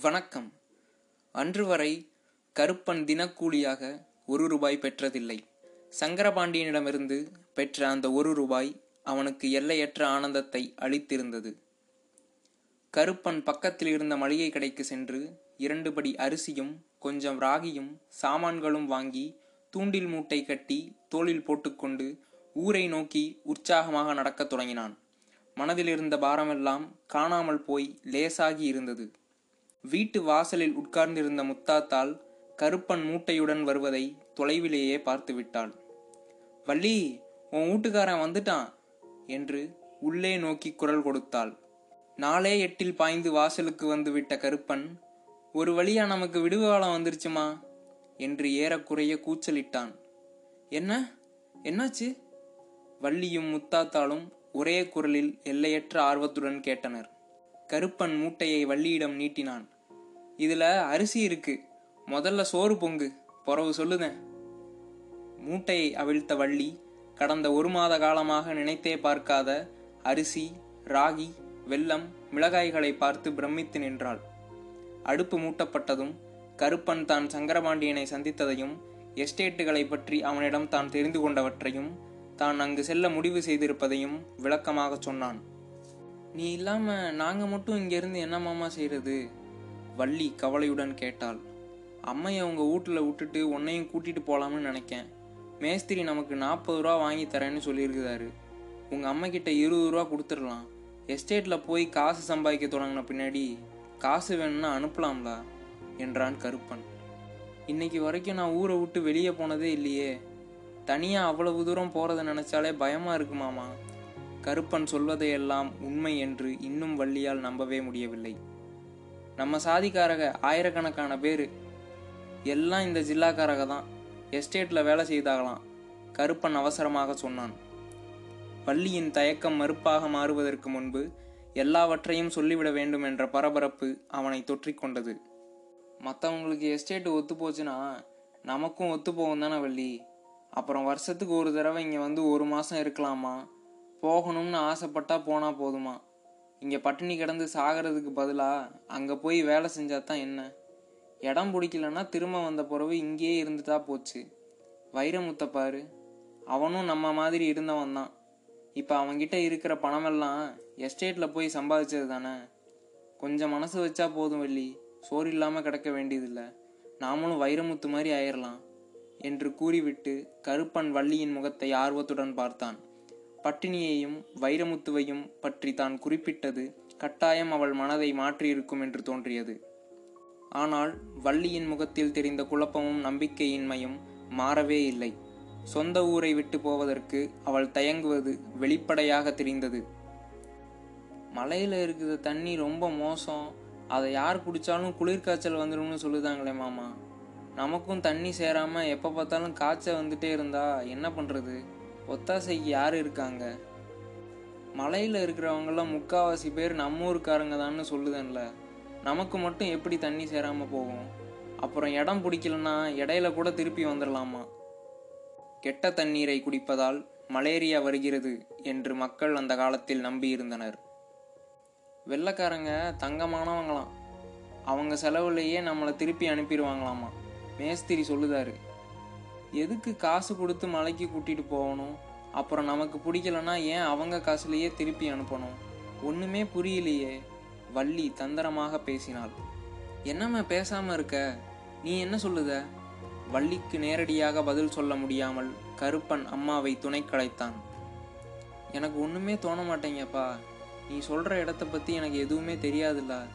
வணக்கம். அன்று வரை கருப்பன் தினக்கூலியாக ஒரு ரூபாய் பெற்றதில்லை. சங்கரபாண்டியனிடமிருந்து பெற்ற அந்த ஒரு ரூபாய் அவனுக்கு எல்லையற்ற ஆனந்தத்தை அளித்திருந்தது. கருப்பன் பக்கத்தில் இருந்த மளிகை கடைக்கு சென்று இரண்டு படி அரிசியும் கொஞ்சம் ராகியும் சாமான்களும் வாங்கி தூண்டில் மூட்டை கட்டி தோளில் போட்டுக்கொண்டு ஊரை நோக்கி உற்சாகமாக நடக்கத் தொடங்கினான். மனதில் இருந்த பாரமெல்லாம் காணாமல் போய் லேசாகி இருந்தது. வீட்டு வாசலில் உட்கார்ந்திருந்த முத்தாத்தாள் கருப்பன் மூட்டையுடன் வருவதை தொலைவிலேயே பார்த்து விட்டாள் வள்ளி உன் வீட்டுக்காரன் வந்துட்டான் என்று உள்ளே நோக்கி குரல் கொடுத்தாள். நாளே எட்டில் பாய்ந்து வாசலுக்கு வந்து விட்ட கருப்பன் ஒரு வழியா நமக்கு விடுகாலம் வந்துருச்சுமா? என்று ஏறக்குறைய கூச்சலிட்டான். என்ன? என்னாச்சு? வள்ளியும் முத்தாத்தாலும் ஒரே குரலில் எல்லையற்ற ஆர்வத்துடன் கேட்டனர். கருப்பன் மூட்டையை வள்ளியிடம் நீட்டினான். இதில் அரிசி இருக்கு. முதல்ல சோறு பொங்கு. பொறவு சொல்லுதேன் மூட்டையை அவிழ்த்த வள்ளி கடந்த ஒரு மாத காலமாக நினைத்தே பார்க்காத அரிசி ராகி வெல்லம் மிளகாய்களை பார்த்து பிரமித்து நின்றாள். அடுப்பு மூட்டப்பட்டதும் கருப்பன் தான் சங்கரபாண்டியனை சந்தித்ததையும் எஸ்டேட்டுகளை பற்றி அவனிடம் தான் தெரிந்து கொண்டவற்றையும் தான் அங்கு செல்ல முடிவு செய்திருப்பதையும் விளக்கமாக சொன்னான். நீ இல்லாம நாங்க மட்டும் இங்கிருந்து என்ன மாமா செய்யறது வள்ளி கவலையுடன் கேட்டாள். அம்மையை அவங்க வீட்டுல விட்டுட்டு உன்னையும் கூட்டிட்டு போகலாம்னு நினைக்கேன். மேஸ்திரி நமக்கு நாற்பது ரூபா வாங்கி தரேன்னு சொல்லியிருக்கிறாரு. உங்கள் அம்மைக்கிட்ட இருபது ரூபா கொடுத்துடலாம். எஸ்டேட்டில் போய் காசு சம்பாதிக்க தொடங்கின பின்னாடி காசு வேணும்னா அனுப்பலாம்லா என்றான் கருப்பன். இன்னைக்கு வரைக்கும் நான் ஊரை விட்டு வெளியே போனதே இல்லையே. தனியாக அவ்வளவு தூரம் போகிறத நினச்சாலே பயமாக இருக்குமாமா கருப்பன் சொல்வதையெல்லாம் உண்மை என்று இன்னும் வள்ளியால் நம்பவே முடியவில்லை. நம்ம சாதிக்காரக ஆயிரக்கணக்கான பேர் எல்லாம் இந்த ஜில்லாக்காரக தான். எஸ்டேட்டில் வேலை செய்தாகலாம் கருப்பன் அவசரமாக சொன்னான். வள்ளியின் தயக்கம் மறுப்பாக மாறுவதற்கு முன்பு எல்லாவற்றையும் சொல்லிவிட வேண்டும் என்ற பரபரப்பு அவனை தொற்றிக்கொண்டது மற்றவங்களுக்கு எஸ்டேட் ஒத்து போச்சுன்னா நமக்கும் ஒத்து போகும் தானே வள்ளி. அப்புறம் வருஷத்துக்கு ஒரு தடவை இங்கே வந்து ஒரு மாதம் இருக்கலாமா? போகணும்னு ஆசைப்பட்டா போனால் போதுமா? இங்கே பட்டினி கிடந்து சாகிறதுக்கு பதிலாக அங்கே போய் வேலை செஞ்சா தான் என்ன? இடம் பிடிக்கலன்னா திரும்ப வந்த பிறகு இங்கேயே இருந்துட்டா போச்சு. வைரமுத்த பாரு. அவனும் நம்ம மாதிரி இருந்தவன் தான். இப்போ அவன்கிட்ட இருக்கிற பணமெல்லாம் எஸ்டேட்டில் போய் சம்பாதிச்சது தானே? கொஞ்சம் மனசு வச்சா போதும் வெள்ளி. சோறு இல்லாமல் கிடக்க வேண்டியதில்லை. நாமளும் வைரமுத்து மாதிரி ஆயிரலாம். என்று கூறிவிட்டு கருப்பன் வள்ளியின் முகத்தை ஆர்வத்துடன் பார்த்தான். பட்டினியையும் வைரமுத்துவையும் பற்றி தான் குறிப்பிட்டது கட்டாயம் அவள் மனதை மாற்றியிருக்கும் என்று தோன்றியது. ஆனால் வள்ளியின் முகத்தில் தெரிந்த குழப்பமும் நம்பிக்கையின்மையும் மாறவே இல்லை. சொந்த ஊரை விட்டு போவதற்கு அவள் தயங்குவது வெளிப்படையாக தெரிந்தது. மலையில் இருக்கிற தண்ணி ரொம்ப மோசம். அதை யார் குடித்தாலும் குளிர்காய்ச்சல் வந்துடும்னு சொல்லுதாங்களே மாமா. நமக்கும் தண்ணி சேராமல் எப்போ பார்த்தாலும் காய்ச்சல் வந்துட்டே இருந்தா என்ன பண்ணுறது ஒத்தாசைக்கு யார் இருக்காங்க? மலையில் இருக்கிறவங்களாம் முக்காவாசி பேர் நம்ம ஊருக்காரங்க தான்னு சொல்லுதேன்ல. நமக்கு மட்டும் எப்படி தண்ணி சேராமல் போகும்? அப்புறம் இடம் பிடிக்கலன்னா இடையில கூட திருப்பி வந்துடலாமா கெட்ட தண்ணீரை குடிப்பதால் மலேரியா வருகிறது என்று மக்கள் அந்த காலத்தில் நம்பியிருந்தனர். வெள்ளக்காரங்க தங்கமானவங்களாம். அவங்க செலவுலேயே நம்மளை திருப்பி அனுப்பிடுவாங்களாமா? மேஸ்திரி சொல்லுதாரு. எதுக்கு காசு கொடுத்து மலைக்கு கூட்டிட்டு போகணும்? அப்புறம் நமக்கு பிடிக்கலன்னா ஏன் அவங்க காசுலேயே திருப்பி அனுப்பணும்? ஒண்ணுமே புரியலையே. வள்ளி தந்திரமாக பேசினாள். என்னம்மா பேசாம இருக்க? நீ என்ன சொல்லுத? வள்ளிக்கு நேரடியாக பதில் சொல்ல முடியாமல் கருப்பன் அம்மாவை துணை கலைத்தான். எனக்கு ஒண்ணுமே தோண மாட்டேங்கப்பா. நீ சொல்ற இடத்த பத்தி எனக்கு எதுவுமே தெரியாதுல்ல.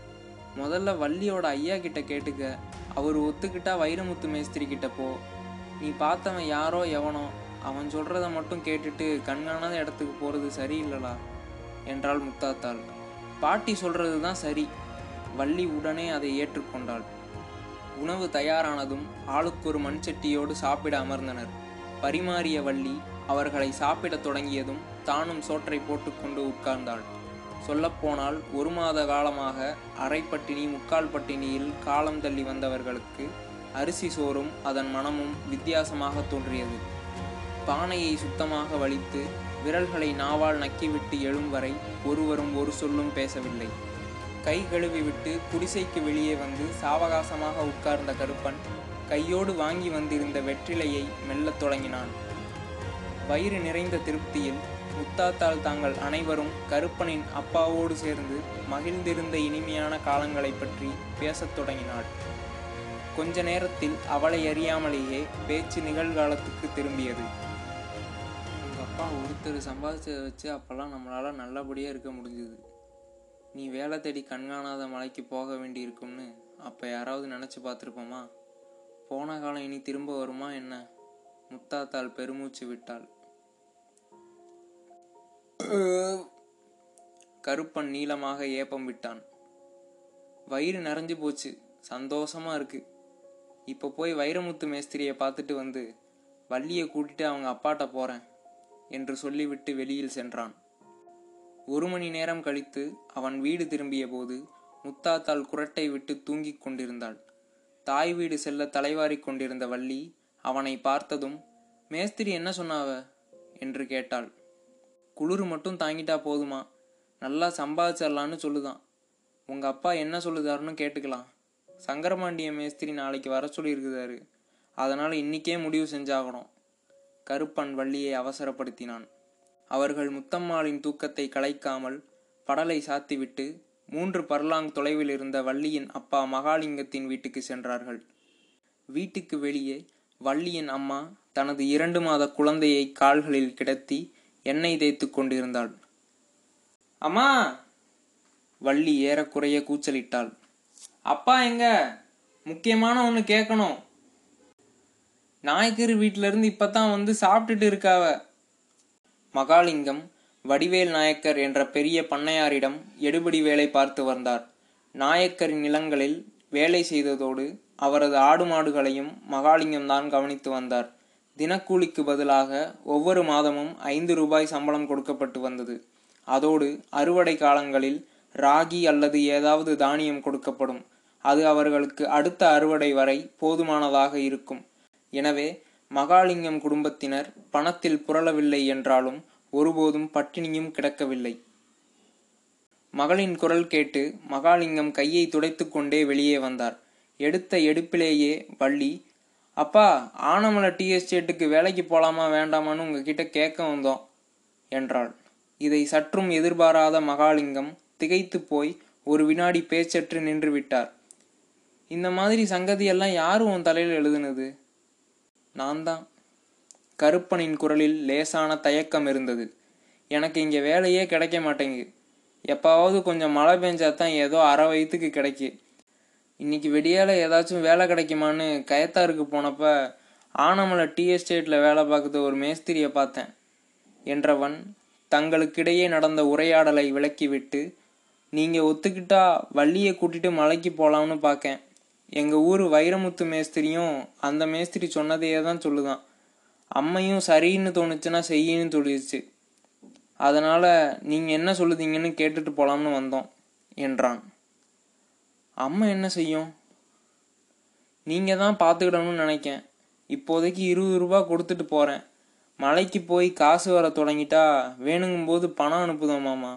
முதல்ல வள்ளியோட ஐயா கிட்ட கேட்டுக்க. அவர் ஒத்துக்கிட்டா வைரமுத்து மேஸ்திரி கிட்ட போ. நீ பார்த்தவன் யாரோ எவனோ அவன் சொல்றத மட்டும் கேட்டுட்டு கண்காணாத இடத்துக்கு போறது சரியில்லலா என்றாள் முத்தாத்தாள். பாட்டி சொல்றது தான் சரி. வள்ளி உடனே அதை ஏற்றுக்கொண்டாள். உணவு தயாரானதும் ஆளுக்கு ஒரு மண்சட்டியோடு சாப்பிட அமர்ந்தனர். பரிமாறிய வள்ளி அவர்களை சாப்பிடத் தொடங்கியதும் தானும் சோற்றை போட்டுக்கொண்டு உட்கார்ந்தாள். சொல்லப்போனால் ஒரு மாத காலமாக அரை பட்டினி முக்கால் பட்டினியில் காலம் தள்ளி வந்தவர்களுக்கு அரிசி சோறும் அதன் மனமும் வித்தியாசமாக தோன்றியது. பானையை சுத்தமாக வலித்து விரல்களை நாவால் நக்கிவிட்டு எழும் வரை ஒருவரும் ஒரு சொல்லும் பேசவில்லை. கை கழுவி விட்டு குடிசைக்கு வெளியே வந்து சாவகாசமாக உட்கார்ந்த கருப்பன் கையோடு வாங்கி வந்திருந்த வெற்றிலையை மெல்லத் தொடங்கினான். வயிறு நிறைந்த திருப்தியில் முத்தாத்தால் தாங்கள் அனைவரும் கருப்பனின் அப்பாவோடு சேர்ந்து மகிழ்ந்திருந்த இனிமையான காலங்களைப் பற்றி பேசத் தொடங்கினாள். கொஞ்ச நேரத்தில் அவளை அறியாமலேயே பேச்சு நிகழ்காலத்துக்கு திரும்பியது. உங்கள் அப்பா ஒருத்தர் சம்பாதிச்சதை வச்சு அப்போல்லாம் நம்மளால் நல்லபடியாக இருக்க முடிஞ்சுது. நீ வேலை தேடி கண்காணாத மலைக்கு போக வேண்டியிருக்கும்னு அப்போ யாராவது நினச்சி பார்த்துருப்போமா? போன காலம் இனி திரும்ப வருமா என்ன? முத்தாத்தாள் பெருமூச்சு விட்டாள். கருப்பன் நீளமாக ஏப்பம் விட்டான். வயிறு நிறைஞ்சு போச்சு. சந்தோஷமா இருக்கு. இப்போ போய் வைரமுத்து மேஸ்திரியை பார்த்துட்டு வந்து வள்ளியை கூட்டிட்டு அவங்க அப்பாட்ட போகிறேன் என்று சொல்லிவிட்டு வெளியில் சென்றான். ஒரு மணி நேரம் கழித்து அவன் வீடு திரும்பிய போது முத்தாத்தாள் குரட்டை விட்டு தூங்கிக் கொண்டிருந்தாள். தாய் வீடு செல்ல தலைவாரி கொண்டிருந்த வள்ளி அவனை பார்த்ததும் மேஸ்திரி என்ன சொன்னாவ? என்று கேட்டாள். குளிர் மட்டும் தாங்கிட்டா போதுமா? நல்லா சம்பாதிச்சிடலான்னு சொல்லுதான். உங்கள் அப்பா என்ன சொல்லுதாருன்னு கேட்டுக்கலாம். சங்கரபாண்டிய மேஸ்திரி நாளைக்கு வர சொல்லியிருக்குதாரு அதனால் இன்னிக்கே முடிவு செஞ்சாகணும். கருப்பன் வள்ளியை அவசரப்படுத்தினான். அவர்கள் முத்தம்மாளின் தூக்கத்தை கலைக்காமல் படலை சாத்திவிட்டு மூன்று பர்லாங் தொலைவில் இருந்த வள்ளியின் அப்பா மகாலிங்கத்தின் வீட்டுக்கு சென்றார்கள். வீட்டுக்கு வெளியே வள்ளியின் அம்மா தனது இரண்டு மாத குழந்தையை கால்களில் கிடத்தி எண்ணெய் தேய்த்து கொண்டிருந்தாள். அம்மா! வள்ளி ஏறக்குறைய கூச்சலிட்டாள். அப்பா எங்க? முக்கியமான ஒன்று கேட்கணும் நாயக்கர் வீட்டில இருந்து இப்பதான் வந்து சாப்பிட்டுட்டு இருக்காவ. மகாலிங்கம் வடிவேல் நாயக்கர் என்ற பெரிய பண்ணையாரிடம் எடுபடி வேலை பார்த்து வந்தார். நாயக்கரின் நிலங்களில் வேலை செய்ததோடு அவரது ஆடு மாடுகளையும் மகாலிங்கம் தான் கவனித்து வந்தார். தினக்கூலிக்கு பதிலாக ஒவ்வொரு மாதமும் ஐந்து ரூபாய் சம்பளம் கொடுக்கப்பட்டு வந்தது. அதோடு அறுவடை காலங்களில் ராகி அல்லது ஏதாவது தானியம் கொடுக்கப்படும். அது அவர்களுக்கு அடுத்த அறுவடை வரை போதுமானதாக இருக்கும். எனவே மகாலிங்கம் குடும்பத்தினர் பணத்தில் புரளவில்லை என்றாலும் ஒருபோதும் பட்டினியும் கிடக்கவில்லை. மகளின் குரல் கேட்டு மகாலிங்கம் கையை துடைத்து கொண்டே வெளியே வந்தார். எடுத்த எடுப்பிலேயே வள்ளி அப்பா ஆனமலை டீ எஸ்டேட்டுக்கு வேலைக்கு போலாமா வேண்டாமான்னு உங்ககிட்ட கேட்க வந்தோம் என்றாள். இதை சற்றும் எதிர்பாராத மகாலிங்கம் திகைத்து போய் ஒரு வினாடி பேச்சற்று நின்று விட்டார் இந்த மாதிரி சங்கதியெல்லாம் யார் உன் தலையில் எழுதுனது? நான் தான் கருப்பனின் குரலில் லேசான தயக்கம் இருந்தது. எனக்கு இங்கே வேலையே கிடைக்க மாட்டேங்கு எப்பாவது கொஞ்சம் மழை பெஞ்சா தான் ஏதோ அரை வயிற்றுக்கு கிடைக்கு. இன்னைக்கு வெடியால் ஏதாச்சும் வேலை கிடைக்குமான்னு கயத்தாருக்கு போனப்ப ஆனமலை டீ எஸ்டேட்டில் வேலை பார்க்குற ஒரு மேஸ்திரியை பார்த்தேன். என்றவன் தங்களுக்கிடையே நடந்த உரையாடலை விளக்கிவிட்டு நீங்கள் ஒத்துக்கிட்டா வள்ளியை கூட்டிட்டு மலைக்கு போகலாம்னு பார்க்கேன் எங்கள் ஊர் வைரமுத்து மேஸ்திரியும் அந்த மேஸ்திரி சொன்னதையே தான் சொல்லுதான். அம்மையும் சரின்னு தோணுச்சுன்னா செய்யின்னு சொல்லிடுச்சு அதனால் நீங்கள் என்ன சொல்லுதீங்கன்னு கேட்டுட்டு போகலாம்னு வந்தோம் என்றான். அம்மா என்ன செய்யும்? நீங்கள் தான் பார்த்துக்கிடணும்னு நினைக்கேன். இப்போதைக்கு இருபது ரூபா கொடுத்துட்டு போகிறேன் மலைக்கு போய் காசு வர தொடங்கிட்டா வேணுங்கும்போது பணம் அனுப்புதோம் மாமா.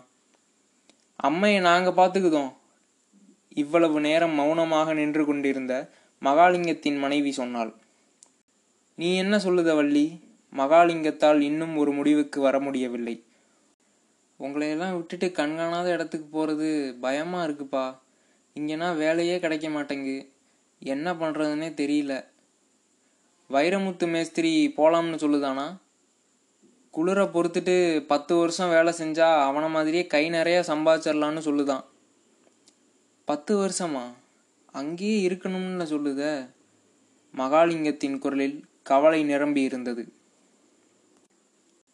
அம்மையை நாங்கள் பார்த்துக்குதோம். இவ்வளவு நேரம் மௌனமாக நின்று கொண்டிருந்த மகாலிங்கத்தின் மனைவி சொன்னாள் நீ என்ன சொல்லுத வள்ளி? மகாலிங்கத்தால் இன்னும் ஒரு முடிவுக்கு வர முடியவில்லை. உங்களையெல்லாம் விட்டுட்டு கண்காணாத இடத்துக்கு போகிறது பயமாக இருக்குப்பா. இங்கேனா வேலையே கிடைக்க மாட்டேங்கு. என்ன பண்ணுறதுன்னே தெரியல. வைரமுத்து மேஸ்திரி போலாம்னு சொல்லுதானா? குளிரை பொறுத்துட்டு பத்து வருஷம் வேலை செஞ்சா அவனை மாதிரியே கை நிறைய சம்பாதிச்சிடலான்னு சொல்லுதான். பத்து வருஷமா? அங்கேயே இருக்கணும்னு சொல்லுத. மகாலிங்கத்தின் குரலில் கவலை நிரம்பி இருந்தது.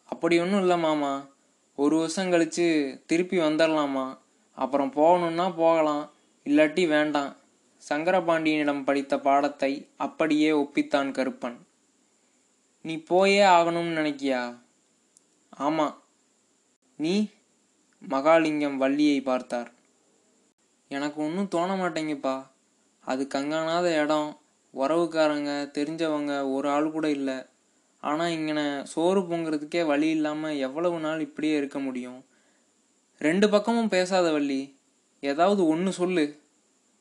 அப்படி ஒன்றும் இல்லை மாமா. ஒரு வருஷம் கழிச்சு திருப்பி வந்துடலாமா அப்புறம் போகணுன்னா போகலாம். இல்லாட்டி வேண்டாம். சங்கரபாண்டியனிடம் படித்த பாடத்தை அப்படியே ஒப்பித்தான் கருப்பன். நீ போயே ஆகணும்னு நினைக்கியா? ஆமாம் நீ மகாலிங்கம் வள்ளியை பார்த்தார். எனக்கு ஒன்றும் தோண மாட்டேங்கப்பா. அது கங்கானாத இடம். உறவுக்காரங்க தெரிஞ்சவங்க ஒரு ஆள் கூட இல்லை. ஆனால் இங்கன சோறு பொங்குறதுக்கே வழி இல்லாமல் எவ்வளவு நாள் இப்படியே இருக்க முடியும்? ரெண்டு பக்கமும் பேசாத வள்ளி. ஏதாவது ஒன்று சொல்லு.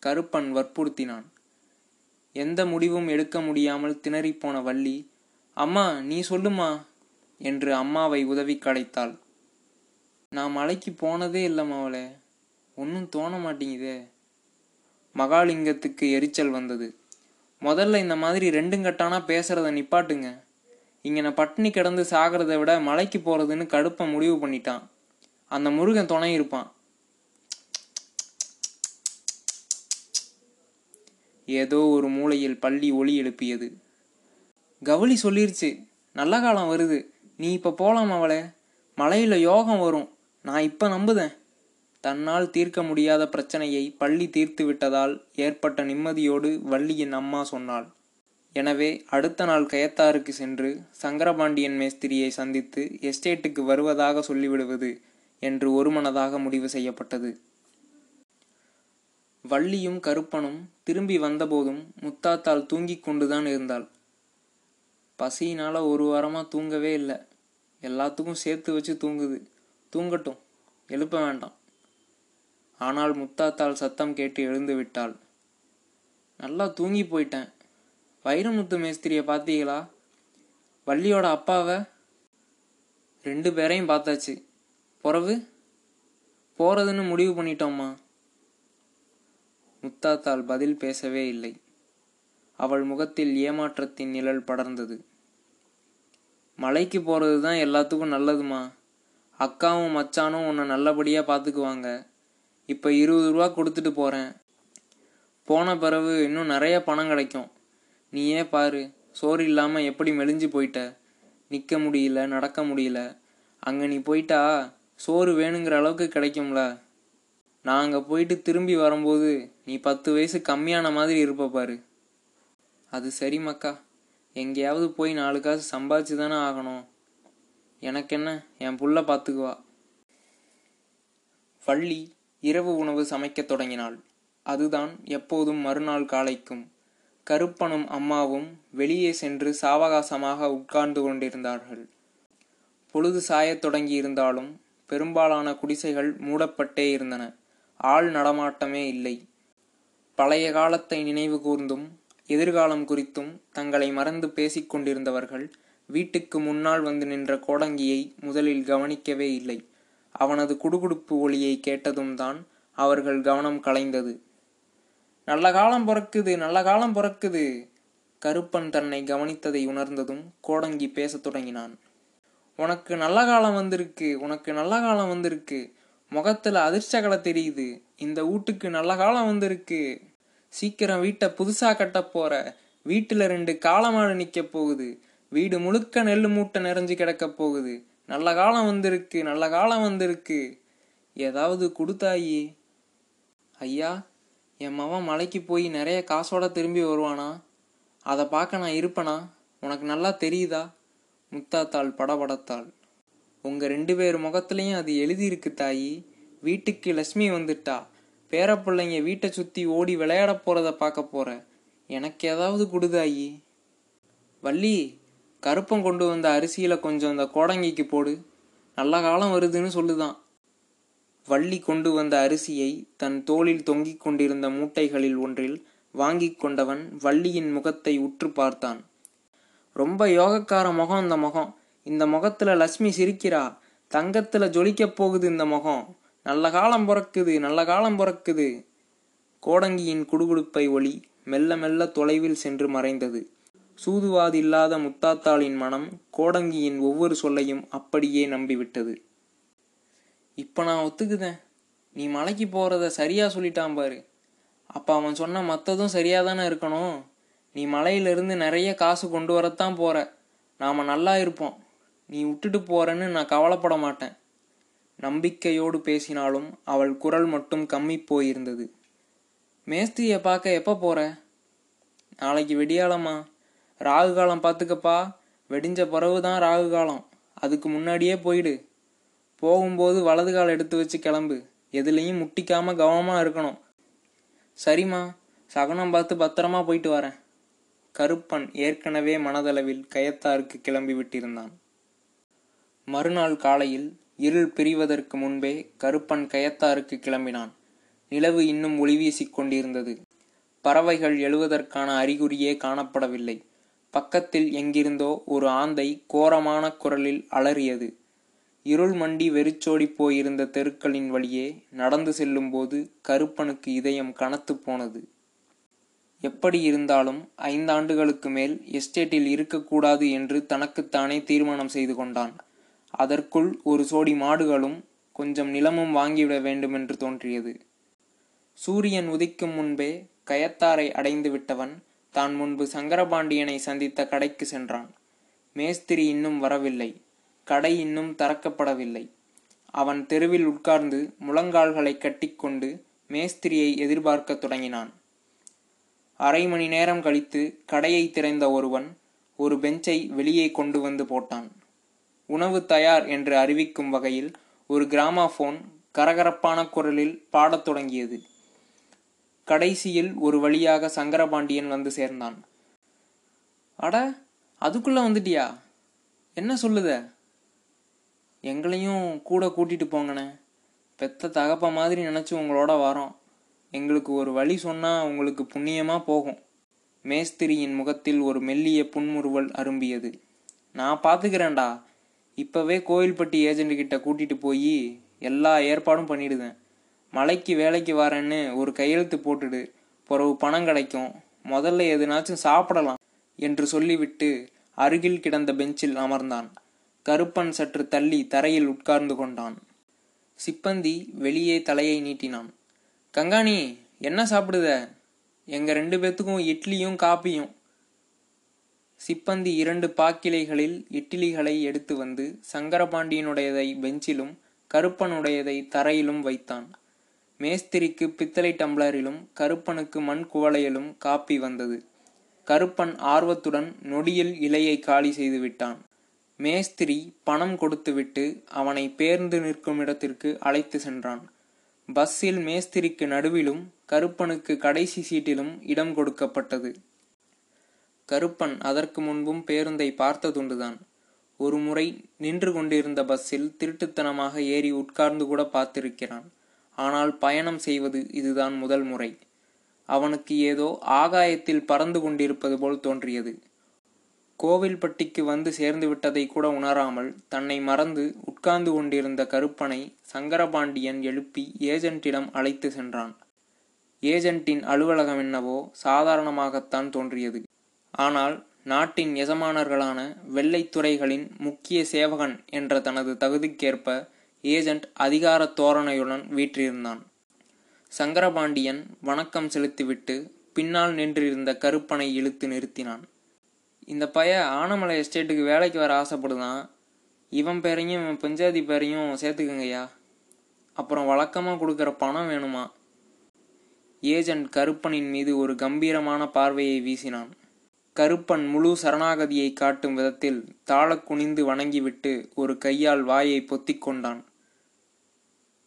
கருப்பன் வற்புறுத்தினான். எந்த முடிவும் எடுக்க முடியாமல் திணறிப்போன வள்ளி அம்மா நீ சொல்லுமா என்று அம்மாவை உதவி கடைத்தாள் நான் மலைக்கு போனதே இல்லைம்மா அவளே ஒன்றும் தோண மாட்டேங்குதே. மகாலிங்கத்துக்கு எரிச்சல் வந்தது. முதல்ல இந்த மாதிரி ரெண்டும் கட்டானா பேசுறத நிப்பாட்டுங்க. இங்கே நான் பட்டினி கிடந்து சாகிறத விட மலைக்கு போறதுன்னு கடுப்பை முடிவு பண்ணிட்டான். அந்த முருகன் துணை இருப்பான். ஏதோ ஒரு மூலையில் பள்ளி ஒளி எழுப்பியது. கவுளி சொல்லிருச்சு நல்ல காலம் வருது. நீ இப்போ போகலாம் அவளே. மலையில் யோகம் வரும். நான் இப்போ நம்புதேன். தன்னால் தீர்க்க முடியாத பிரச்சனையை பள்ளி தீர்த்து விட்டதால் ஏற்பட்ட நிம்மதியோடு வள்ளியின் அம்மா சொன்னாள். எனவே அடுத்த நாள் கயத்தாருக்கு சென்று சங்கரபாண்டியன் மேஸ்திரியை சந்தித்து எஸ்டேட்டுக்கு வருவதாக சொல்லிவிடுவது என்று ஒருமனதாக முடிவு செய்யப்பட்டது. வள்ளியும் கருப்பனும் திரும்பி வந்தபோதும் முத்தாத்தாள் தூங்கிக் கொண்டுதான் இருந்தாள். பசியினால ஒரு வாரமா தூங்கவே இல்லை. எல்லாத்துக்கும் சேர்த்து வச்சு தூங்குது. தூங்கட்டும். எழுப்ப வேண்டாம். ஆனால் முத்தாத்தாள் சத்தம் கேட்டு எழுந்து விட்டாள். நல்லா தூங்கி போயிட்டேன். வைரமுத்து மேஸ்திரியை பார்த்தீங்களா? வள்ளியோட அப்பாவை ரெண்டு பேரையும் பார்த்தாச்சு. பிறவு? போறதுன்னு முடிவு பண்ணிட்டோம்மா. முத்தாத்தாள் பதில் பேசவே இல்லை. அவள் முகத்தில் ஏமாற்றத்தின் நிழல் படர்ந்தது. மலைக்கு போகிறது தான் எல்லாத்துக்கும் நல்லதுமா? அக்காவும் மச்சானும் உன்னை நல்லபடியாக பார்த்துக்குவாங்க இப்போ இருபது ரூபா கொடுத்துட்டு போகிறேன் போன பிறகு இன்னும் நிறைய பணம் கிடைக்கும். நீயே பாரு சோறு இல்லாமல் எப்படி மெலிஞ்சு போயிட்ட? நிற்க முடியல நடக்க முடியல. அங்கே நீ போயிட்டா சோறு வேணுங்கிற அளவுக்கு கிடைக்கும்ல. நான் அங்கே போயிட்டு திரும்பி வரும்போது நீ பத்து வயசு கம்மியான மாதிரி இருப்ப பாரு. அது சரி மக்கா. எங்கேயாவது போய் நாலு காசு சம்பாதிச்சு தானே ஆகணும். எனக்கு என்ன என் புள்ள பார்த்துக்குவா வள்ளி இரவு உணவு சமைக்கத் தொடங்கினாள். அதுதான் எப்போதும் மறுநாள் காலைக்கும். கருப்பனும் அம்மாவும் வெளியே சென்று சாவகாசமாக உட்கார்ந்து கொண்டிருந்தார்கள். பொழுது சாயத் தொடங்கியிருந்தாலும் பெரும்பாலான குடிசைகள் மூடப்பட்டே இருந்தன. ஆள் நடமாட்டமே இல்லை. பழைய காலத்தை நினைவு கூர்ந்தும் எதிர்காலம் குறித்தும் தங்களை மறந்து பேசிக் கொண்டிருந்தவர்கள் வீட்டுக்கு முன்னால் வந்து நின்ற கோடங்கியை முதலில் கவனிக்கவே இல்லை. அவனது குடுகுடுப்பு ஒளியை கேட்டதும் தான் அவர்கள் கவனம் கலைந்தது. நல்ல காலம் பிறக்குது நல்ல காலம் பிறக்குது கருப்பன் தன்னை கவனித்ததை உணர்ந்ததும் கோடங்கி பேசத் தொடங்கினான். உனக்கு நல்ல காலம் வந்திருக்கு உனக்கு நல்ல காலம் வந்திருக்கு. முகத்துல அதிர்ச்சகலை தெரியுது. இந்த வீட்டுக்கு நல்ல காலம் வந்திருக்கு. சீக்கிரம் வீட்டை புதுசாக கட்ட போற. வீட்டில் ரெண்டு காலமாடு நிற்க போகுது. வீடு முழுக்க நெல் மூட்டை நிறைஞ்சு கிடக்க போகுது. நல்ல காலம் வந்திருக்கு நல்ல காலம் வந்திருக்கு. ஏதாவது கொடுத்தாயி. ஐயா என் மவன் மலைக்கு போய் நிறைய காசோட திரும்பி வருவானா? அதை பார்க்க நான் இருப்பனா? உனக்கு நல்லா தெரியுதா? முத்தாத்தாள் படபடத்தாள். உங்கள் ரெண்டு பேர் முகத்துலேயும் அது எழுதியிருக்கு தாயி. வீட்டுக்கு லக்ஷ்மி வந்துட்டா. பேரப்பிள்ளைங்க வீட்டை சுற்றி ஓடி விளையாட போகிறத பார்க்க போகிற எனக்கு ஏதாவது கொடுதாயி வள்ளி கருப்பம் கொண்டு வந்த அரிசியில் கொஞ்சம் அந்த கோடங்கிக்கு போடு. நல்ல காலம் வருதுன்னு சொல்லுதான். வள்ளி கொண்டு வந்த அரிசியை தன் தோளில் தொங்கிக் கொண்டிருந்த மூட்டைகளில் ஒன்றில் வாங்கி கொண்டவன் வள்ளியின் முகத்தை உற்று பார்த்தான். ரொம்ப யோகக்கார முகம் இந்த முகம். இந்த முகத்தில் லக்ஷ்மி சிரிக்கிறா. தங்கத்தில் ஜொலிக்கப் போகுது இந்த முகம். நல்ல காலம் பிறக்குது நல்ல காலம் பிறக்குது. கோடங்கியின் குடுகுடுப்பை ஒளி மெல்ல மெல்ல தொலைவில் சென்று மறைந்தது. சூதுவாது இல்லாத முத்தாத்தாளின் மனம் கோடங்கியின் ஒவ்வொரு சொல்லையும் அப்படியே நம்பிவிட்டது. இப்ப நான் ஒத்துக்குதேன். நீ மலைக்கு போறத சரியா சொல்லிட்டான் பாரு. அப்ப அவன் சொன்ன மத்ததும் சரியா தானே இருக்கணும்? நீ மலையிலிருந்து நிறைய காசு கொண்டு வரத்தான் போற. நாம நல்லா இருப்போம். நீ விட்டுட்டு போறேன்னு நான் கவலைப்பட மாட்டேன். நம்பிக்கையோடு பேசினாலும் அவள் குரல் மட்டும் கம்மி போயிருந்தது. மேஸ்திரியை பார்க்க எப்போ போற? நாளைக்கு வெடியாலம்மா ராகு காலம் பார்த்துக்கப்பா. வெடிஞ்ச பிறகு தான் ராகு காலம். அதுக்கு முன்னாடியே போயிடு. போகும்போது வலது கால் எடுத்து வச்சு கிளம்பு. எதுலேயும் முட்டிக்காம கவனமாக இருக்கணும். சரிம்மா சகனம் பார்த்து பத்திரமா போயிட்டு வரேன். கருப்பன் ஏற்கனவே மனதளவில் கயத்தாருக்கு கிளம்பி விட்டிருந்தான். மறுநாள் காலையில் இருள் பிரிவதற்கு முன்பே கருப்பன் கயத்தாருக்கு கிளம்பினான். நிலவு இன்னும் ஒளி வீசிக் கொண்டிருந்தது. பறவைகள் எழுவதற்கான அறிகுறியே காணப்படவில்லை. பக்கத்தில் எங்கிருந்தோ ஒரு ஆந்தை கோரமான குரலில் அலறியது. இருள் மண்டி வெறிச்சோடி போயிருந்த தெருக்களின் வழியே நடந்து செல்லும்போது கருப்பனுக்கு இதயம் கனத்து போனது. எப்படி இருந்தாலும் ஐந்தாண்டுகளுக்கு மேல் எஸ்டேட்டில் இருக்கக்கூடாது என்று தனக்குத்தானே தீர்மானம் செய்து கொண்டான். அதற்குள் ஒரு சோடி மாடுகளும் கொஞ்சம் நிலமும் வாங்கிவிட வேண்டுமென்று தோன்றியது. சூரியன் உதிக்கும் முன்பே கயத்தாரை அடைந்து விட்டவன் தான் முன்பு சங்கரபாண்டியனை சந்தித்த கடைக்கு சென்றான். மேஸ்திரி இன்னும் வரவில்லை. கடை இன்னும் திறக்கப்படவில்லை. அவன் தெருவில் உட்கார்ந்து முழங்கால்களை கட்டிக்கொண்டு மேஸ்திரியை எதிர்பார்க்கத் தொடங்கினான். அரை மணி நேரம் கழித்து கடையை திறந்த ஒருவன் ஒரு பெஞ்சை வெளியே கொண்டு வந்து போட்டான். உணவு தயார் என்று அறிவிக்கும் வகையில் ஒரு கிராமாஃபோன் கரகரப்பான குரலில் பாடத் தொடங்கியது. கடைசியில் ஒரு வழியாக சங்கரபாண்டியன் வந்து சேர்ந்தான். அட அதுக்குள்ள வந்துட்டியா? என்ன சொல்லுத? எங்களையும் கூட கூட்டிட்டு போங்கண்ணே. பெத்த தகப்ப மாதிரி நினச்சி உங்களோட வரோம். எங்களுக்கு ஒரு வழி சொன்னா உங்களுக்கு புண்ணியமா போகும். மேஸ்திரியின் முகத்தில் ஒரு மெல்லிய புன்முறுவல் அரும்பியது. நான் பார்த்துக்கிறேன்டா இப்போவே கோயில்பட்டி ஏஜென்ட் கிட்ட கூட்டிட்டு போய் எல்லா ஏற்பாடும் பண்ணிடுதேன் மலைக்கு வேலைக்கு வரேன்னு ஒரு கையெழுத்து போட்டுடு. பிறகு பணம் கிடைக்கும். முதல்ல எதுனாச்சும் சாப்பிடலாம் என்று சொல்லிவிட்டு அருகில் கிடந்த பெஞ்சில் அமர்ந்தான். கருப்பன் சற்று தள்ளி தரையில் உட்கார்ந்து கொண்டான். சிப்பந்தி வெளியே தலையை நீட்டினான். கங்காணி என்ன சாப்பிடுத? எங்கள் ரெண்டு பேத்துக்கும் இட்லியும் காப்பியும். சிப்பந்தி இரண்டு பாக்கிலைகளில் இட்டிலிகளை எடுத்து வந்து சங்கரபாண்டியனுடையதை பெஞ்சிலும் கருப்பனுடையதை தரையிலும் வைத்தான். மேஸ்திரிக்கு பித்தளை டம்ளரிலும் கருப்பனுக்கு மண் குவளையிலும் காப்பி வந்தது. கருப்பன் ஆர்வத்துடன் நொடியில் இலையை காலி செய்து விட்டான். மேஸ்திரி பணம் கொடுத்துவிட்டு அவனை பேர்ந்து நிற்கும் இடத்திற்கு அழைத்து சென்றான். பஸ்ஸில் மேஸ்திரிக்கு நடுவிலும் கருப்பனுக்கு கடைசி சீட்டிலும் இடம் கொடுக்கப்பட்டது. கருப்பன் அதற்கு முன்பும் பேருந்தை பார்த்ததுண்டுதான். ஒரு முறை நின்று கொண்டிருந்த பஸ்ஸில் திருட்டுத்தனமாக ஏறி உட்கார்ந்து கூட பார்த்திருக்கிறான். ஆனால் பயணம் செய்வது இதுதான் முதல் முறை. அவனுக்கு ஏதோ ஆகாயத்தில் பறந்து கொண்டிருப்பது போல் தோன்றியது. கோவில்பட்டிக்கு வந்து சேர்ந்து விட்டதை கூட உணராமல் தன்னை மறந்து உட்கார்ந்து கொண்டிருந்த கருப்பனை சங்கரபாண்டியன் எழுப்பி ஏஜென்ட்டிடம் அழைத்து சென்றான். ஏஜென்ட்டின் அலுவலகம் என்னவோ சாதாரணமாகத்தான் தோன்றியது. ஆனால் நாட்டின் எஜமானர்களான வெள்ளைத்துறைகளின் முக்கிய சேவகன் என்ற தனது தகுதிக்கேற்ப ஏஜென்ட் அதிகார தோரணையுடன் வீற்றிருந்தான். சங்கரபாண்டியன் வணக்கம் செலுத்திவிட்டு பின்னால் நின்றிருந்த கருப்பனை இழுத்து நிறுத்தினான். இந்த பைய ஆனமலை எஸ்டேட்டுக்கு வேலைக்கு வர ஆசைப்படுதான். இவன் பேரையும் இவன் பஞ்சாதி பேரையும் சேர்த்துக்கங்கய்யா. அப்புறம் வழக்கமாக கொடுக்குற பணம் வேணுமா? ஏஜென்ட் கருப்பனின் மீது ஒரு கம்பீரமான பார்வையை வீசினான். கருப்பன் முழு சரணாகதியை காட்டும் விதத்தில் தாழக் குனிந்து வணங்கிவிட்டு ஒரு கையால் வாயை பொத்திக் கொண்டான்.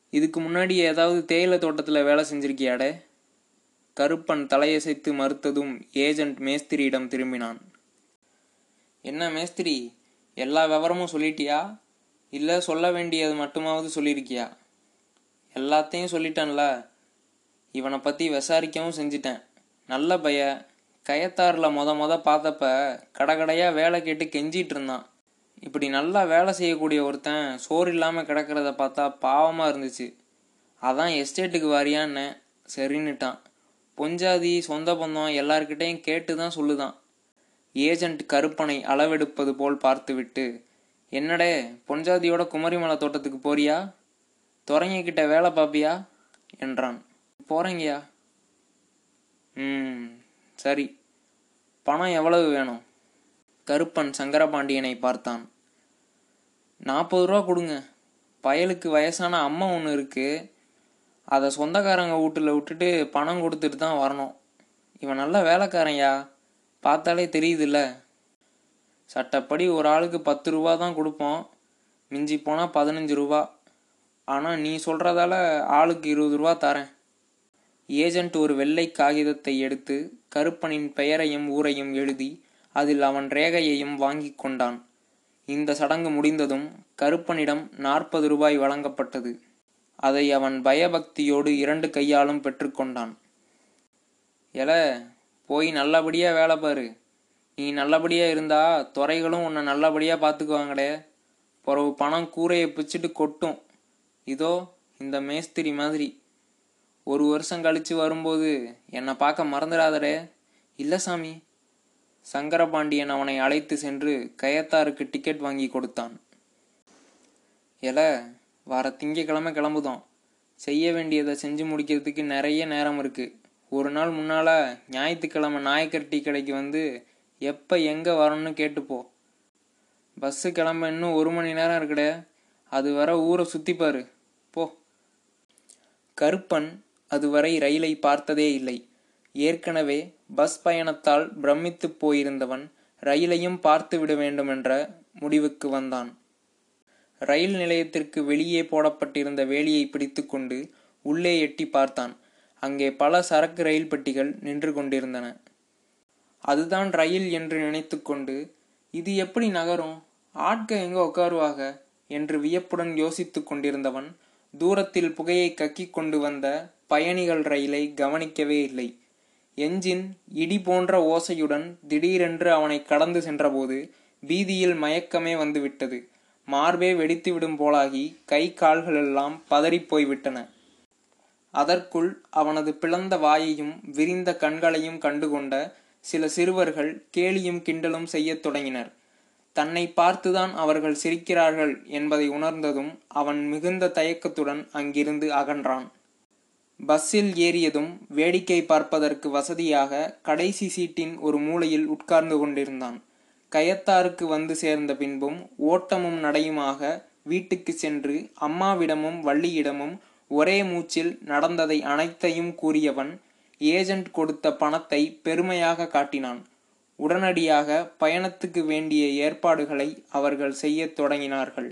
இதுக்கு முன்னாடி ஏதாவது தேயிலை தோட்டத்தில் வேலை செஞ்சிருக்கியாடே? கருப்பன் தலையசைத்து மறுத்ததும் ஏஜென்ட் மேஸ்திரியிடம் திரும்பினான். என்ன மேஸ்திரி எல்லா விவரமும் சொல்லிட்டியா? இல்லை சொல்ல வேண்டியது மட்டுமாவது சொல்லியிருக்கியா? எல்லாத்தையும் சொல்லிட்டேன்ல. இவனை பற்றி விசாரிக்கவும் செஞ்சிட்டேன். நல்ல பையன். கயத்தாரில் மொத மொத பார்த்தப்ப கடைக்கடையாக வேலை கேட்டு கெஞ்சிட்டு இருந்தான். இப்படி நல்லா வேலை செய்யக்கூடிய ஒருத்தன் சோறு இல்லாமல் கிடக்கிறத பார்த்தா பாவமாக இருந்துச்சு. அதான் எஸ்டேட்டுக்கு வாரியான்னு சரின்னுட்டான். பொஞ்சாதி சொந்த பந்தம் எல்லார்கிட்டையும் கேட்டு தான் சொல்லுதான். ஏஜென்ட் கருப்பனை அளவெடுப்பது போல் பார்த்துவிட்டு என்னடே பொஞ்சாதியோட குமரிமலை தோட்டத்துக்கு போறியா? துறங்கிக்கிட்ட வேலை பார்ப்பியா என்றான். போறேங்கய்யா. ம். சரி பணம் எவ்வளவு வேணும்? கருப்பன் சங்கரபாண்டியனை பார்த்தான். நாற்பது ரூபா கொடுங்க. பயலுக்கு வயசான அம்மா ஒன்று இருக்கு. அதை சொந்தக்காரங்க வீட்டில் விட்டுட்டு பணம் கொடுத்துட்டு தான் வரணும். இவன் நல்ல வேலைக்காரன்யா. பார்த்தாலே தெரியுதுல்ல. சட்டப்படி ஒரு ஆளுக்கு பத்து ரூபா தான் கொடுப்போம். மிஞ்சி போனால் பதினஞ்சு ரூபா. ஆனால் நீ சொல்கிறதால ஆளுக்கு இருபது ரூபா தரேன். ஏஜென்ட் ஒரு வெள்ளை காகிதத்தை எடுத்து கருப்பனின் பெயரையும் ஊரையும் எழுதி அதில் அவன் ரேகையையும் வாங்கி கொண்டான். இந்த சடங்கு முடிந்ததும் கருப்பனிடம் நாற்பது ரூபாய் வழங்கப்பட்டது. அதை அவன் பயபக்தியோடு இரண்டு கையாலும் பெற்றுக்கொண்டான் எல போய் நல்லபடியா வேலை பாரு. நீ நல்லபடியா இருந்தா துறைகளும் உன்னை நல்லபடியா பார்த்துக்குவாங்கடே பிறகு பணம் கூரையை பிச்சுட்டு கொட்டும். இதோ இந்த மேஸ்திரி மாதிரி. ஒரு வருஷம் கழிச்சு வரும்போது என்னை பார்க்க மறந்துடாதடே. இல்லை சாமி. சங்கரபாண்டியன் அவனை அழைத்து சென்று கயத்தாருக்கு டிக்கெட் வாங்கி கொடுத்தான். எல வர திங்கக்கிழமை கிளம்புதோம். செய்ய வேண்டியதை செஞ்சு முடிக்கிறதுக்கு நிறைய நேரம் இருக்கு. ஒரு நாள் முன்னால ஞாயிற்றுக்கிழமை நாயக்கர் டீ கடைக்கு வந்து எப்போ எங்கே வரணும்னு கேட்டுப்போ. பஸ்ஸு கிளம்ப இன்னும் ஒரு மணி நேரம் இருக்குடே. அது வர ஊரை சுற்றிப்பார் போ. கருப்பன் அதுவரை ரயிலை பார்த்ததே இல்லை. ஏற்கனவே பஸ் பயணத்தால் பிரமித்து போயிருந்தவன் ரயிலையும் பார்த்து விட வேண்டுமென்ற முடிவுக்கு வந்தான். ரயில் நிலையத்திற்கு வெளியே போடப்பட்டிருந்த வேலியை பிடித்துக்கொண்டு உள்ளே எட்டி பார்த்தான். அங்கே பல சரக்கு ரயில் பெட்டிகள் நின்று கொண்டிருந்தன. அதுதான் ரயில் என்று நினைத்துக்கொண்டு இது எப்படி நகரும்? ஆட்க எங்க உட்காருவாக? என்று வியப்புடன் யோசித்துக் கொண்டிருந்தவன் தூரத்தில் புகையை கக்கிக் கொண்டு வந்த பயணிகள் ரயிலை கவனிக்கவே இல்லை. எஞ்சின் இடி போன்ற ஓசையுடன் திடீரென்று அவனை கடந்து சென்றபோது பீதியில் மயக்கமே வந்துவிட்டது. மார்பே வெடித்துவிடும் போலாகி கை கால்களெல்லாம் பதறிப்போய்விட்டன பதறிப் போய்விட்டன. அதற்குள் அவனது பிளந்த வாயையும் விரிந்த கண்களையும் கண்டுகொண்ட சில சிறுவர்கள் கேலியும் கிண்டலும் செய்யத் தொடங்கினர். தன்னை பார்த்துதான் அவர்கள் சிரிக்கிறார்கள் என்பதை உணர்ந்ததும் அவன் மிகுந்த தயக்கத்துடன் அங்கிருந்து அகன்றான். பஸ்ஸில் ஏறியதும் வேடிக்கை பார்ப்பதற்கு வசதியாக கடைசி சீட்டின் ஒரு மூலையில் உட்கார்ந்து கொண்டிருந்தான். கயத்தாருக்கு வந்து சேர்ந்த பின்பும் ஓட்டமும் நடையுமாக வீட்டுக்கு சென்று அம்மாவிடமும் வள்ளியிடமும் ஒரே மூச்சில் நடந்ததை அனைத்தையும் கூறியவன் ஏஜெண்ட் கொடுத்த பணத்தை பெருமையாக காட்டினான். உடனடியாக பயணத்துக்கு வேண்டிய ஏற்பாடுகளை அவர்கள் செய்யத் தொடங்கினார்கள்.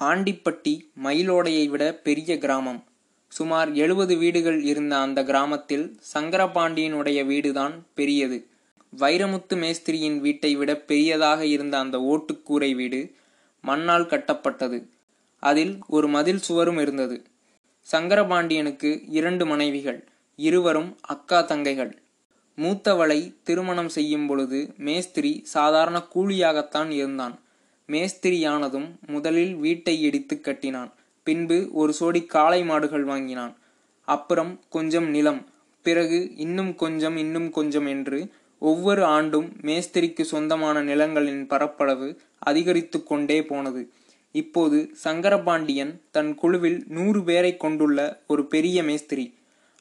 ஆண்டிப்பட்டி மயிலோடையை விட பெரிய கிராமம். சுமார் எழுபது வீடுகள் இருந்த அந்த கிராமத்தில் சங்கரபாண்டியனுடைய வீடுதான் பெரியது. வைரமுத்து மேஸ்திரியின் வீட்டை விட பெரியதாக இருந்த அந்த ஓட்டுக்கூரை வீடு மண்ணால் கட்டப்பட்டது. அதில் ஒரு மதில் சுவரும் இருந்தது. சங்கரபாண்டியனுக்கு இரண்டு மனைவிகள் இருவரும் அக்கா தங்கைகள். மூத்தவளை திருமணம் செய்யும் பொழுது மேஸ்திரி சாதாரண கூலியாகத்தான் இருந்தான். மேஸ்திரியானதும் முதலில் வீட்டை இடித்து கட்டினான். பின்பு ஒரு சோடி காளை மாடுகள் வாங்கினான். அப்புறம் கொஞ்சம் நிலம் பிறகு இன்னும் கொஞ்சம் இன்னும் கொஞ்சம் என்று ஒவ்வொரு ஆண்டும் மேஸ்திரிக்கு சொந்தமான நிலங்களின் பரப்பளவு அதிகரித்து கொண்டே போனது. இப்போது சங்கரபாண்டியன் தன் குழுவில் நூறு பேரை கொண்டுள்ள ஒரு பெரிய மேஸ்திரி.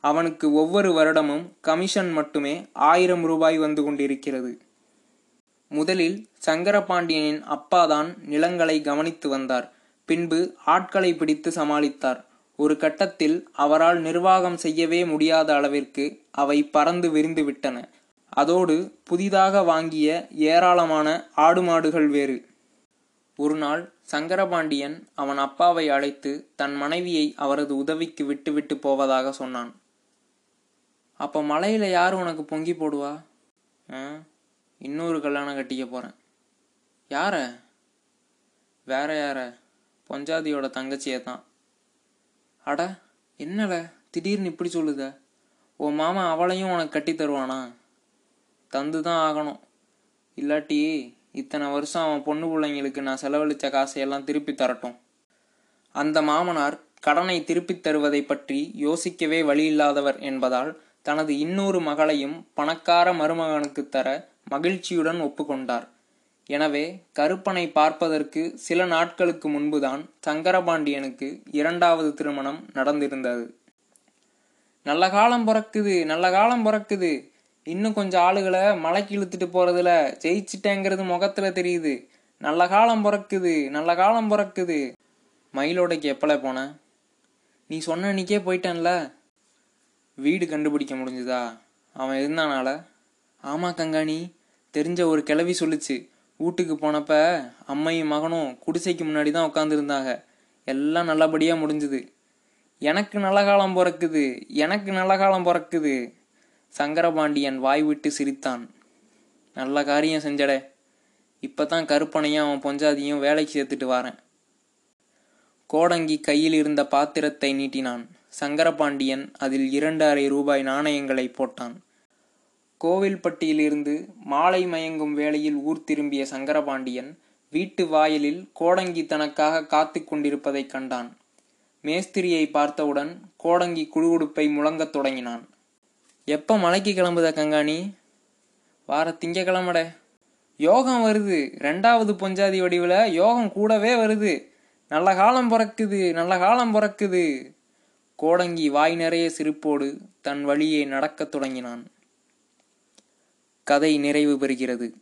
அவனுக்கு ஒவ்வொரு வருடமும் கமிஷன் மட்டுமே ஆயிரம் ரூபாய் வந்து கொண்டிருக்கிறது. முதலில் சங்கரபாண்டியனின் அப்பாதான் நிலங்களை கவனித்து வந்தார். பின்பு ஆட்களை பிடித்து சமாளித்தார். ஒரு கட்டத்தில் அவரால் நிர்வாகம் செய்யவே முடியாத அளவிற்கு அவை பறந்து விரிந்து விட்டன. அதோடு புதிதாக வாங்கிய ஏராளமான ஆடு மாடுகள் வேறு. ஒரு நாள் சங்கரபாண்டியன் அவன் அப்பாவை அழைத்து தன் மனைவியை அவரது உதவிக்கு விட்டுவிட்டு போவதாக சொன்னான். அப்போ மலையில் யார் உனக்கு பொங்கி போடுவா? ஆ, இன்னொரு கல்யாணம் கட்டிக்க போகிறேன் யார? வேற யார? பொஞ்சாதியோட தங்கச்சியை தான். அட என்னல? திடீர்னு இப்படி சொல்லுத? உன் மாமா அவளையும் உனக்கு கட்டி தருவானா? தந்து தான் ஆகணும். இல்லாட்டி இத்தனை வருஷம் அவன் பொண்ணு பிள்ளைங்களுக்கு நான் செலவழித்த காசையெல்லாம் திருப்பி தரட்டும். அந்த மாமனார் கடனை திருப்பித் தருவதை பற்றி யோசிக்கவே வழியில்லாதவர் என்பதால் தனது இன்னொரு மகளையும் பணக்கார மருமகனுக்கு தர மகிழ்ச்சியுடன் ஒப்புக்கொண்டார். எனவே கருப்பனை பார்ப்பதற்கு சில நாட்களுக்கு முன்புதான் சங்கரபாண்டியனுக்கு இரண்டாவது திருமணம் நடந்திருந்தது. நல்ல காலம் பிறக்குது நல்ல காலம் பிறக்குது. இன்னும் கொஞ்சம் ஆளுகளை மலைக்கு இழுத்துட்டு போறதுல ஜெயிச்சிட்டேங்கிறது முகத்துல தெரியுது. நல்ல காலம் பிறக்குது நல்ல காலம் பிறக்குது மயிலோடைக்கு எப்பல போன? நீ சொன்ன அன்னைக்கே போயிட்டேன்ல. வீடு கண்டுபிடிக்க முடிஞ்சுதா? அவன் இருந்தானால? ஆமா கங்காணி தெரிஞ்ச ஒரு கிளவி சொல்லுச்சு. வீட்டுக்கு போனப்ப அம்மையும் மகனும் குடிசைக்கு முன்னாடி தான் உட்காந்துருந்தாங்க எல்லாம் நல்லபடியாக முடிஞ்சுது. எனக்கு நல்ல காலம் பிறக்குது எனக்கு நல்ல காலம் பிறக்குது. சங்கரபாண்டியன் வாய் விட்டு சிரித்தான். நல்ல காரியம் செஞ்சடே. இப்பதான் கருப்பனையும் அவன் பொஞ்சாதியும் வேலைக்கு சேர்த்துட்டு வாரேன். கோடங்கி கையில் இருந்த பாத்திரத்தை நீட்டினான். சங்கரபாண்டியன் அதில் இரண்டு அரை ரூபாய் நாணயங்களை போட்டான். கோவில்பட்டியிலிருந்து மாலை மயங்கும் வேளையில் ஊர் திரும்பிய சங்கரபாண்டியன் வீட்டு வாயிலில் கோடங்கி தனக்காக காத்து கொண்டிருப்பதைக் கண்டான். மேஸ்திரியை பார்த்தவுடன் கோடங்கி குடுகுடுப்பை முழங்கத் தொடங்கினான். எப்போ மலைக்கு கிளம்புத கங்காணி? வார திங்கக்கிழமட. யோகம் வருது. ரெண்டாவது பொஞ்சாதி வடிவில் யோகம் கூடவே வருது. நல்ல காலம் பிறக்குது. நல்ல காலம் பிறக்குது. கோடங்கி வாய் நிறைய சிரிப்போடு தன் வழியே நடக்கத் தொடங்கினான். கதை நிறைவு பெறுகிறது.